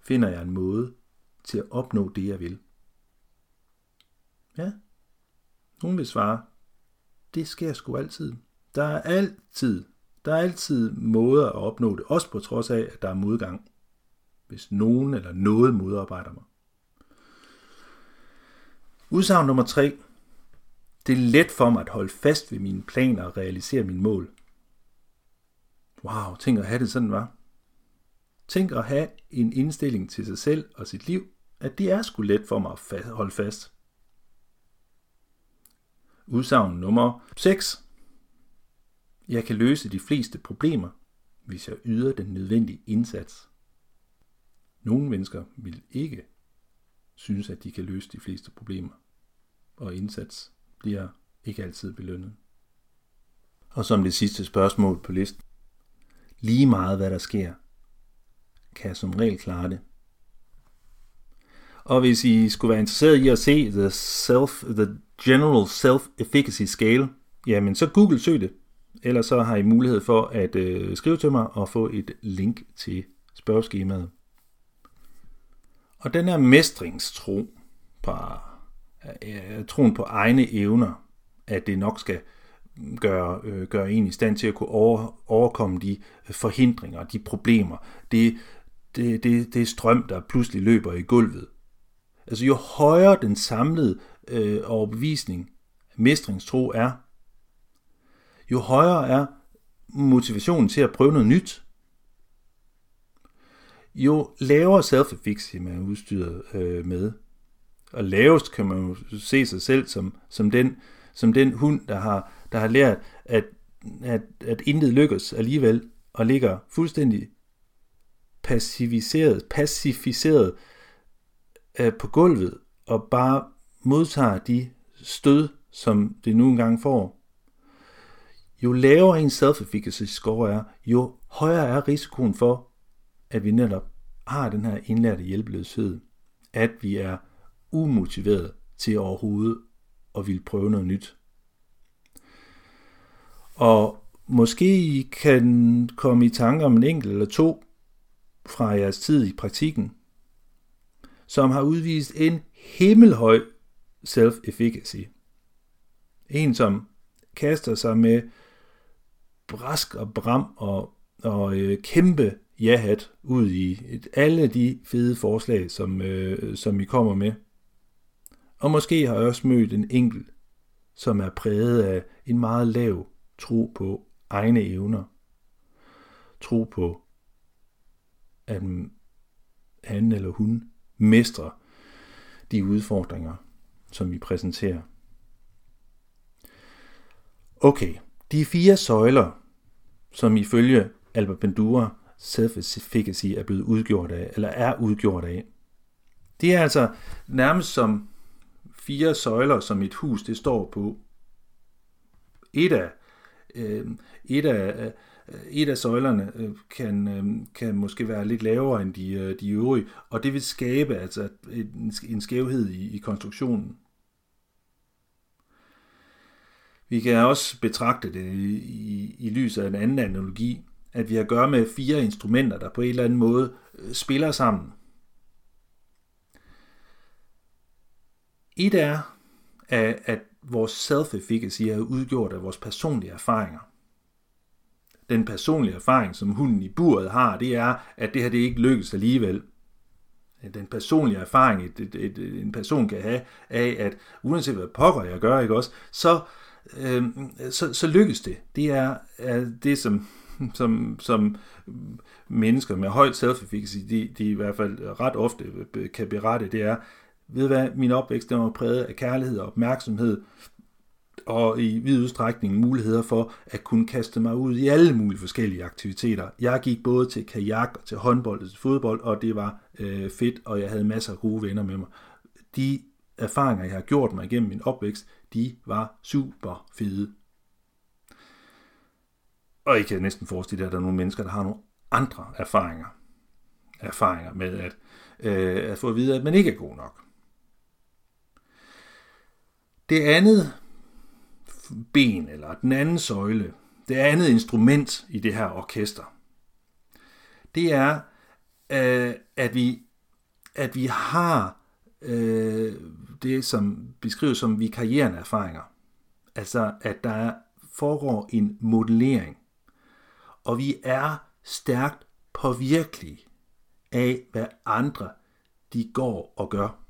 finder jeg en måde til at opnå det, jeg vil. Ja, hun vil svare, det sker sgu altid. Der er altid, der er altid måder at opnå det, også på trods af, at der er modgang. Hvis nogen eller noget modarbejder mig. Udsagn nummer 3. Det er let for mig at holde fast ved mine planer og realisere mine mål. Wow, tænk at have det sådan, var. Tænk at have en indstilling til sig selv og sit liv, at det er sgu let for mig at holde fast. Udsagn nummer 6. Jeg kan løse de fleste problemer, hvis jeg yder den nødvendige indsats. Nogle mennesker vil ikke synes, at de kan løse de fleste problemer, og indsats bliver ikke altid belønnet. Og som det sidste spørgsmål på listen. Lige meget hvad der sker, kan jeg som regel klare det. Og hvis I skulle være interesseret i at se the, self, the General Self-Efficacy Scale, jamen så Google søg det. Ellers så har I mulighed for at øh, skrive til mig og få et link til spørgeskemaet. Og den her mestringstro på øh, troen på egne evner, at det nok skal gøre, øh, gøre en i stand til at kunne over, overkomme de forhindringer, de problemer, det, det, det, det strøm, der pludselig løber i gulvet. Altså jo højere den samlede øh, overbevisning, mestringstro er, jo højere er motivationen til at prøve noget nyt. Jo lavere self-efficacy man er udstyret øh, med, og lavest kan man jo se sig selv som, som, den, som den hund, der har, der har lært, at, at, at intet lykkes alligevel, og ligger fuldstændig passiviseret, pacificeret øh, på gulvet, og bare modtager de stød, som det nu engang får. Jo lavere en self-efficacy score er, jo højere er risikoen for, at vi netop har den her indlærte hjælpeløshed, at vi er umotiveret til overhovedet at ville prøve noget nyt. Og måske I kan komme i tanke om en enkelt eller to fra jeres tid i praktikken, som har udvist en himmelhøj self-efficacy. En, som kaster sig med brask og bram og, og øh, kæmpe jahat ud i et, alle de fede forslag, som, øh, som I kommer med. Og måske har jeg også mødt en enkelt, som er præget af en meget lav tro på egne evner. Tro på, at han eller hun mestre de udfordringer, som vi præsenterer. Okay, de fire søjler, som ifølge Albert Bandura self-efficacy er blevet udgjort af, eller er udgjort af, det er altså nærmest som fire søjler, som et hus det står på. Et af, øh, et af, øh, Øh, et af søjlerne øh, kan, øh, kan måske være lidt lavere end de, de øvrige, og det vil skabe altså en, en skævhed i, i konstruktionen. Vi kan også betragte det i, i lyset af en anden analogi, at vi har at gøre med fire instrumenter, der på en eller anden måde spiller sammen. Et er, at vores self-efficacy er udgjort af vores personlige erfaringer den personlige erfaring, som hunden i buret har, det er, at det her det ikke lykkes alligevel. Den personlige erfaring, et, et, et, en person kan have af, at uanset hvad pokker jeg gør, ikke også, så, øh, så, så lykkes det. Det er, er det, som, som, som mennesker med højt self-efficacy, de, de i hvert fald ret ofte kan berette, det er, ved hvad, min opvækst den var præget af kærlighed og opmærksomhed, og i vid udstrækning muligheder for at kunne kaste mig ud i alle mulige forskellige aktiviteter. Jeg gik både til kajak, og til håndbold og til fodbold, og det var øh, fedt, og jeg havde masser af gode venner med mig. De erfaringer, jeg har gjort mig igennem min opvækst, de var super fede. Og I kan næsten forestille jer, at der er nogle mennesker, der har nogle andre erfaringer. Erfaringer med at, øh, at få at vide, at man ikke er god nok. Det andet ben, eller den anden søjle, det andet instrument i det her orkester, det er, øh, at, vi, at vi har øh, det, som beskrives som vikarierende erfaringer. Altså, at der foregår en modellering, og vi er stærkt påvirkelige af, hvad andre de går og gør.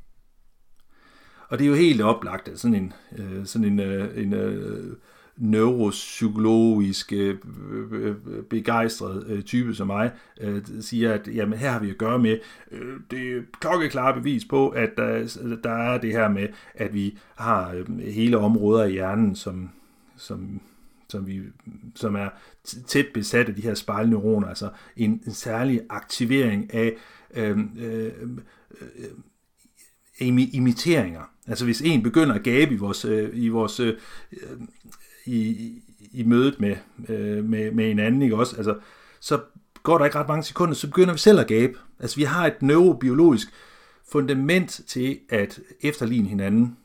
Og det er jo helt oplagt, at sådan en, øh, sådan en, øh, en øh, neuropsykologisk øh, øh, øh, begejstret øh, type som mig, øh, siger, at jamen, her har vi at gøre med øh, det klokkeklare bevis på, at der, der er det her med, at vi har øh, hele områder i hjernen, som, som som, vi, som er tæt besat af de her spejlneuroner, altså en, en særlig aktivering af øh, øh, øh, imiteringer. Altså hvis en begynder at gabe i vores, øh, i vores øh, i, i mødet med, øh, med, med en anden, ikke også? Altså, så går der ikke ret mange sekunder, så begynder vi selv at gabe. Altså vi har et neurobiologisk fundament til at efterligne hinanden.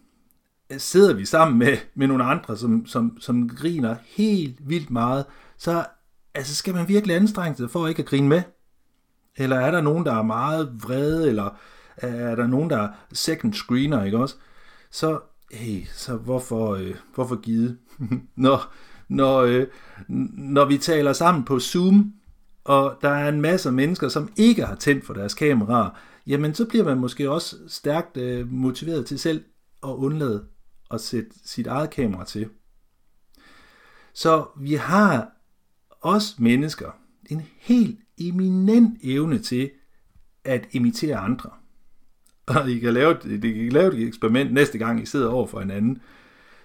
Sidder vi sammen med, med nogle andre, som, som, som griner helt vildt meget, så altså, skal man virkelig anstrenge sig for ikke at grine med? Eller er der nogen, der er meget vrede, eller er der nogen, der second screener, ikke også? Så, hey, så hvorfor, øh, hvorfor givet? når, når, øh, når vi taler sammen på Zoom, og der er en masse mennesker, som ikke har tændt for deres kameraer, jamen så bliver man måske også stærkt øh, motiveret til selv at undlade at sætte sit eget kamera til. Så vi har os mennesker en helt eminent evne til at imitere andre. Og I kan lave, I kan lave et eksperiment næste gang, I sidder over for hinanden.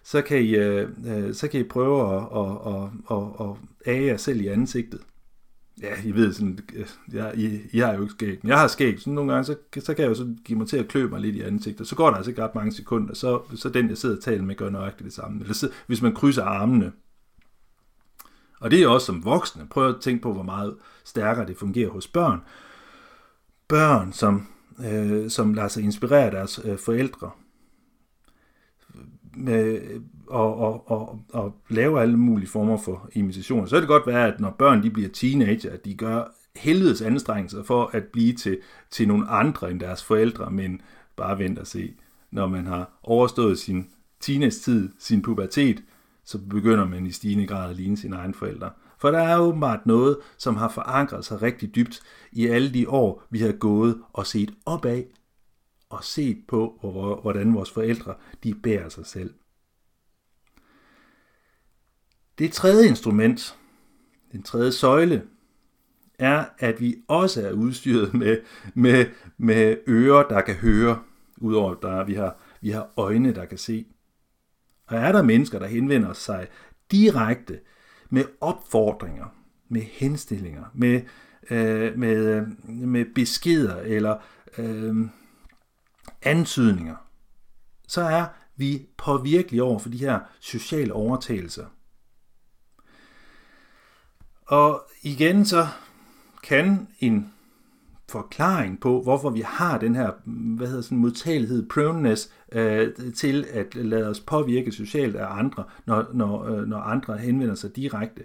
Så kan I, øh, øh, så kan I prøve at, at, at, at, at age jer selv i ansigtet. Ja, I ved sådan, øh, jeg, I, I har jo ikke skæg, men jeg har skæg, så nogle gange, så, så kan jeg jo så give mig til at klø mig lidt i ansigtet. Så går der altså ikke ret mange sekunder, så, så den, jeg sidder og taler med, gør nøjagtigt det samme. Eller så, hvis man krydser armene. Og det er også som voksne. Prøv at tænke på, hvor meget stærkere det fungerer hos børn. Børn, som øh, som lader sig inspirere af deres øh, forældre med, og, og, og, og lave alle mulige former for imitationer. Så kan det godt være, at når børn de bliver teenager, at de gør helvedes anstrengelser for at blive til, til nogle andre end deres forældre, men bare vent og se. Når man har overstået sin teenage-tid, sin pubertet, så begynder man i stigende grad at ligne sine egne forældre. For der er åbenbart noget, som har forankret sig rigtig dybt i alle de år, vi har gået og set opad og set på, hvordan vores forældre de bærer sig selv. Det tredje instrument, den tredje søjle, er, at vi også er udstyret med, med, med ører, der kan høre, udover at der, vi, har, vi har øjne, der kan se. Og er der mennesker, der henvender sig direkte med opfordringer, med henstillinger, med, øh, med, øh, med beskeder eller øh, antydninger, så er vi påvirkelige over for de her sociale overtagelser. Og igen så kan en forklaring på, hvorfor vi har den her hvad hedder sådan, modtagelighed, proneness, øh, til at lade os påvirke socialt af andre, når, når, øh, når andre henvender sig direkte,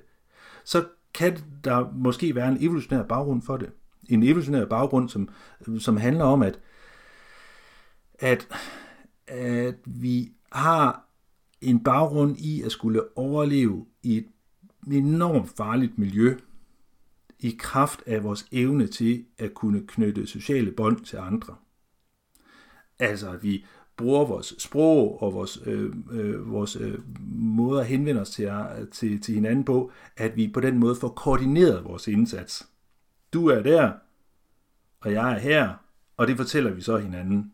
så kan der måske være en evolutionær baggrund for det. En evolutionær baggrund, som, som handler om, at, at, at vi har en baggrund i at skulle overleve i et enormt farligt miljø, i kraft af vores evne til at kunne knytte sociale bånd til andre. Altså, at vi bruger vores sprog og vores, øh, øh, vores øh, måde at henvende os til, til, til hinanden på, at vi på den måde får koordineret vores indsats. Du er der, og jeg er her, og det fortæller vi så hinanden.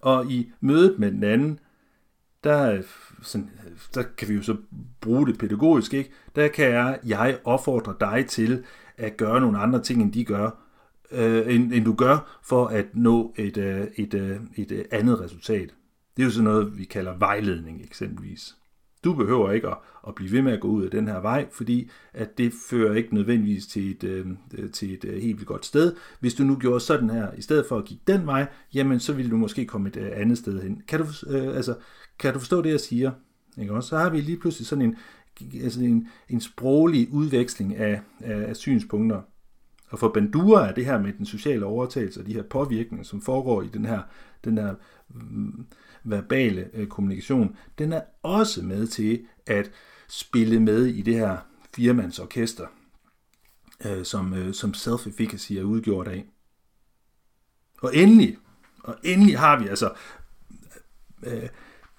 Og i mødet med den anden, der, øh, sådan, øh, der kan vi jo så bruge det pædagogisk, ikke? Der kan jeg, jeg opfordre dig til at gøre nogle andre ting, end de gør, øh, end, end du gør, for at nå et, øh, et, øh, et, et andet resultat. Det er jo sådan noget, vi kalder vejledning eksempelvis. Du behøver ikke at, at blive ved med at gå ud af den her vej, fordi at det fører ikke nødvendigvis til et, øh, til et øh, helt vildt godt sted. Hvis du nu gjorde sådan her, i stedet for at gå den vej, jamen så ville du måske komme et øh, andet sted hen. Kan du, øh, altså, kan du forstå det, jeg siger? Ikke også? Så har vi lige pludselig sådan en, altså en, en sproglig udveksling af, af, af synspunkter. Og for Bandura er det her med den sociale overtagelse og de her påvirkninger, som foregår i den her, den her mm, verbale øh, kommunikation, den er også med til at spille med i det her firmandsorkester, øh, som, øh, som self-efficacy er udgjort af. Og endelig, og endelig har vi altså øh,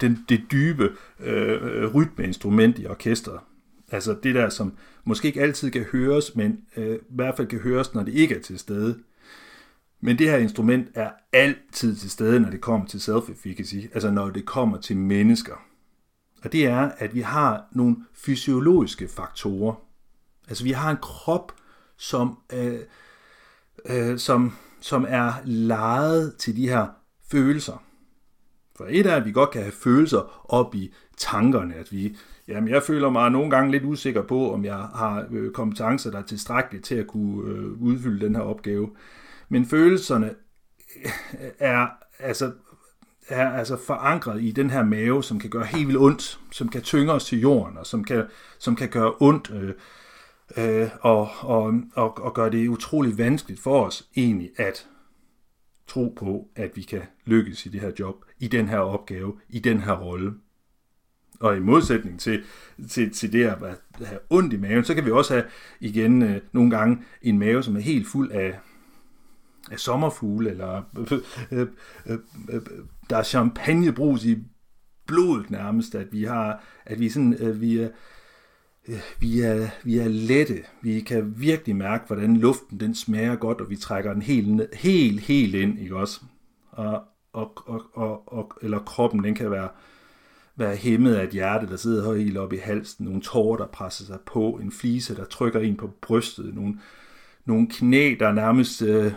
den, det dybe øh, rytmeinstrument i orkestret. Altså det der, som måske ikke altid kan høres, men øh, i hvert fald kan høres, når det ikke er til stede. Men det her instrument er altid til stede, når det kommer til self-efficacy, altså når det kommer til mennesker. Og det er, at vi har nogle fysiologiske faktorer. Altså vi har en krop, som, øh, øh, som, som er lejet til de her følelser. For et er, at vi godt kan have følelser op i tankerne, at vi, jamen jeg føler mig nogle gange lidt usikker på, om jeg har øh, kompetencer, der er tilstrækkeligt til at kunne øh, udfylde den her opgave. Men følelserne er altså, er altså forankret i den her mave, som kan gøre helt vildt ondt, som kan tynge os til jorden, og som kan, som kan gøre ondt, øh, øh, og, og, og, og gøre det utrolig vanskeligt for os egentlig at tro på, at vi kan lykkes i det her job, i den her opgave, i den her rolle. Og i modsætning til, til, til det at have ondt i maven, så kan vi også have igen øh, nogle gange en mave, som er helt fuld af, af sommerfugle, eller øh, øh, øh, øh, der er champagnebrus i blodet nærmest, at vi har, at vi sådan, øh, vi er, øh, vi er, vi er lette. Vi kan virkelig mærke, hvordan luften den smager godt, og vi trækker den helt, helt, helt ind, ikke også? Og, og, og, og, og, eller kroppen, den kan være, være hæmmet af et hjerte, der sidder helt oppe i halsen, nogle tårer, der presser sig på, en flise, der trykker ind på brystet, nogle, nogle knæ, der nærmest øh,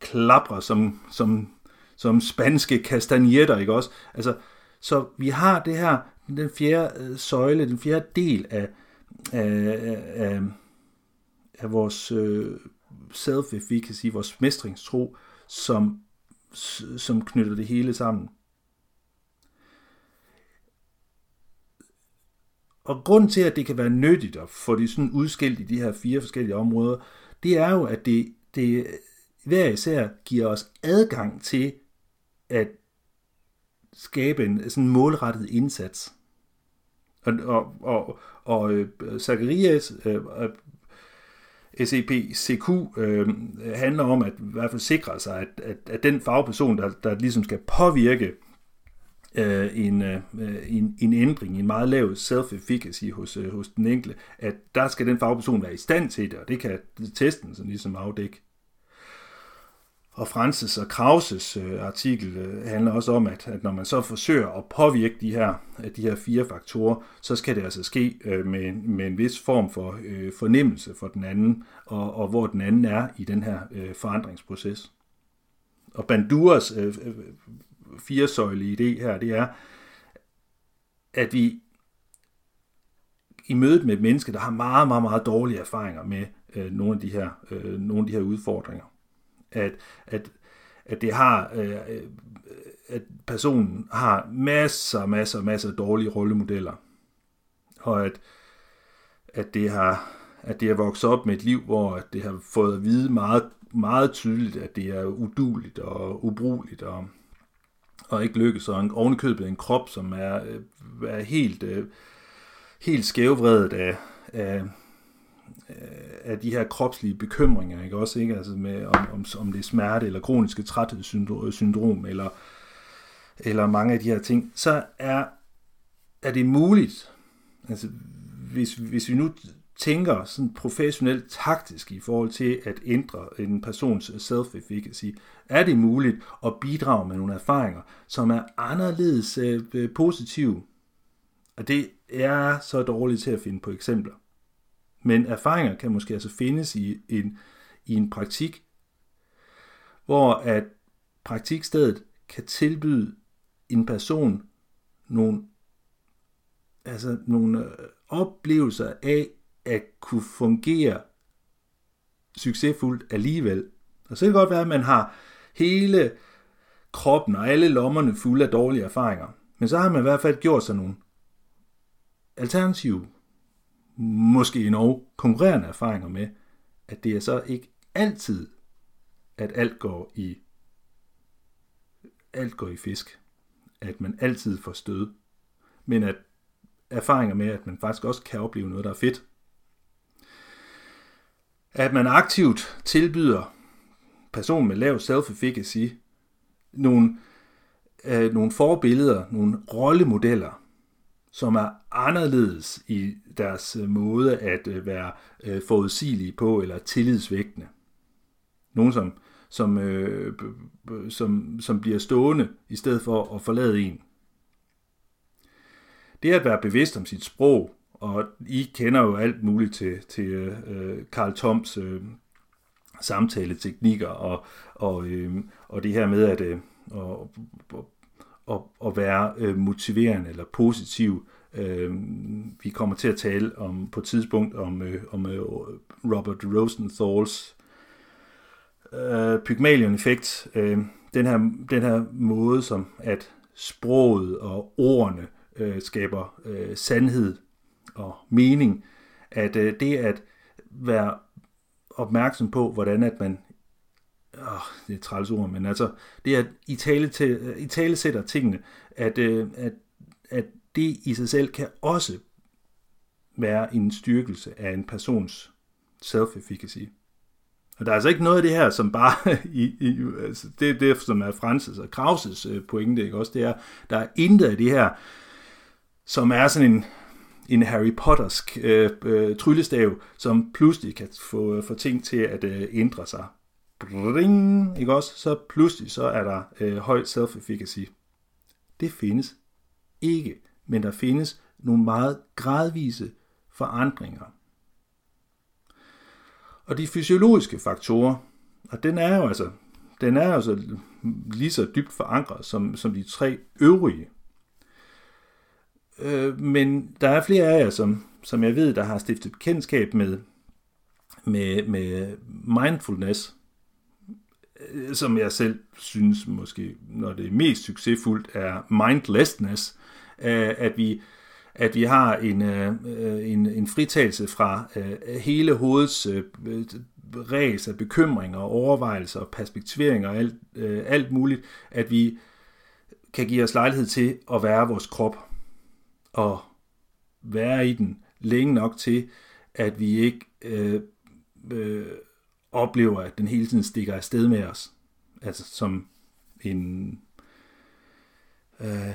klapper som, som, som spanske kastanjetter, ikke også? Altså, så vi har det her, den fjerde øh, søjle, den fjerde del af, af, af, af vores øh, self-efficacy, vores mestringstro, som, som knytter det hele sammen. Og grund til, at det kan være nyttigt at få det sådan udskilt i de her fire forskellige områder, det er jo, at det, det hver især giver os adgang til at skabe en sådan målrettet indsats. Og, og, og, og øh, Zacharias øh, øh SEP-CQ øh, handler om at i hvert fald sikre sig, at, at, at den fagperson, der, der ligesom skal påvirke øh, en, øh, en, en ændring, en meget lav self-efficacy hos, øh, hos den enkelte, at der skal den fagperson være i stand til det, og det kan testen sådan ligesom afdække. Og Francis og Krauses øh, artikel øh, handler også om, at, at når man så forsøger at påvirke de her, øh, de her fire faktorer, så skal det altså ske øh, med, med en vis form for øh, fornemmelse for den anden, og, og hvor den anden er i den her øh, forandringsproces. Og Banduras øh, øh firesøjlige idé her, det er, at vi i mødet med et menneske, der har meget, meget, meget dårlige erfaringer med øh, nogle, af de her, øh, nogle af de her udfordringer, at, at, at det har, øh, øh, at personen har masser, masser, masser af dårlige rollemodeller, og at, at det har, at det har vokset op med et liv, hvor det har fået at vide meget, meget tydeligt, at det er uduligt og ubrugeligt, og, og ikke lykkes, og en, ovenikøbet en krop, som er, øh, er helt, øh, helt skævvredet af, af, af de her kropslige bekymringer, ikke også, ikke? Altså med, om, om, om det er smerte, eller kroniske træthedssyndrom, eller, eller mange af de her ting, så er, er det muligt, altså hvis, hvis vi nu tænker sådan professionelt taktisk i forhold til at ændre en persons self-efficacy, er det muligt at bidrage med nogle erfaringer, som er anderledes øh, positive. Og det er så dårligt til at finde på eksempler. Men erfaringer kan måske altså findes i en, i en praktik, hvor at praktikstedet kan tilbyde en person nogle, altså nogle øh, oplevelser af at kunne fungere succesfuldt alligevel. Og så kan det godt være, at man har hele kroppen og alle lommerne fulde af dårlige erfaringer. Men så har man i hvert fald gjort sig nogle alternative, måske endnu konkurrerende erfaringer med, at det er så ikke altid, at alt går i alt går i fisk. At man altid får stød. Men at erfaringer med, at man faktisk også kan opleve noget, der er fedt. At man aktivt tilbyder personen med lav self-efficacy nogle, øh, nogle forbilleder, nogle rollemodeller, som er anderledes i deres måde at øh, være øh, forudsigelige på eller tillidsvægtende. Nogen, som, som, øh, som, som bliver stående i stedet for at forlade en. Det at være bevidst om sit sprog, og I kender jo alt muligt til, til øh, Carl Toms øh, samtaleteknikker og, og, øh, og det her med at, øh, og, og, og være øh, motiverende eller positiv. Øh, vi kommer til at tale om på et tidspunkt om, øh, om øh, Robert Rosenthal's øh, Pygmalion-effekt. Øh, den, her, den her måde, som at sproget og ordene øh, skaber øh, sandhed og mening, at øh, det at være opmærksom på, hvordan at man oh, det er træls ord, men altså, det er, at i tale, til, øh, i tale sætter tingene, at, øh, at, at det i sig selv kan også være en styrkelse af en persons self-efficacy. Og der er altså ikke noget af det her, som bare, i, i, altså det er det, som er Francis og Krauses øh, pointe, ikke også, det er, der er intet af det her, som er sådan en, en Harry Pottersk øh, øh, tryllestav, som pludselig kan få, få ting til at øh, ændre sig. Bring, ikke også? Så pludselig så er der øh, højt self-efficacy. Det findes ikke, men der findes nogle meget gradvise forandringer. Og de fysiologiske faktorer, og den er jo altså, den er altså lige så dybt forankret som, som de tre øvrige Øh, men der er flere af jer, som, som jeg ved, der har stiftet bekendtskab med, med, med mindfulness, Øh, som jeg selv synes måske, når det er mest succesfuldt, er mindlessness, øh, at vi at vi har en, øh, øh en, en fritagelse fra hele hovedets ræs af bekymringer, overvejelser, perspektiveringer og alt, alt muligt, at vi kan give os lejlighed til at være vores krop og være i den længe nok til, at vi ikke øh, øh, oplever, at den hele tiden stikker afsted med os. Altså som en, øh,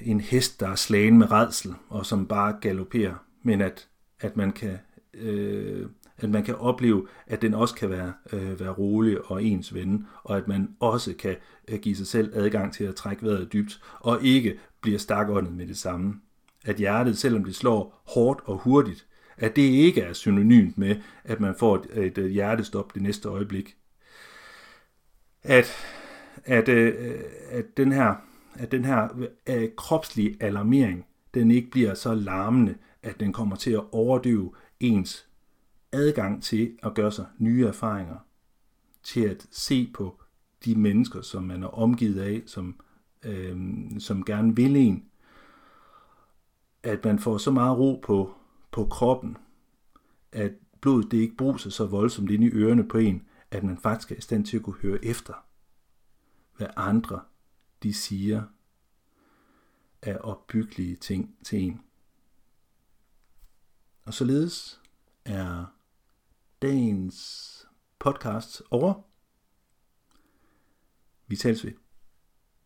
en hest, der er slagen med redsel, og som bare galopperer, men at, at man kan øh, at man kan opleve, at den også kan være, øh, være rolig og ens ven, og at man også kan øh, give sig selv adgang til at trække vejret dybt, og ikke bliver stakåndet med det samme at hjertet, selvom det slår hårdt og hurtigt, at det ikke er synonymt med, at man får et, et hjertestop det næste øjeblik. At, at, øh, at den her, at den her øh, kropslige alarmering, den ikke bliver så larmende, at den kommer til at overdøve ens adgang til at gøre sig nye erfaringer, til at se på de mennesker, som man er omgivet af, som, øh, som gerne vil en, at man får så meget ro på, på kroppen, at blodet det ikke bruser så voldsomt ind i ørerne på en, at man faktisk er i stand til at kunne høre efter, hvad andre de siger af opbyggelige ting til en. Og således er dagens podcast over. Vi tales ved.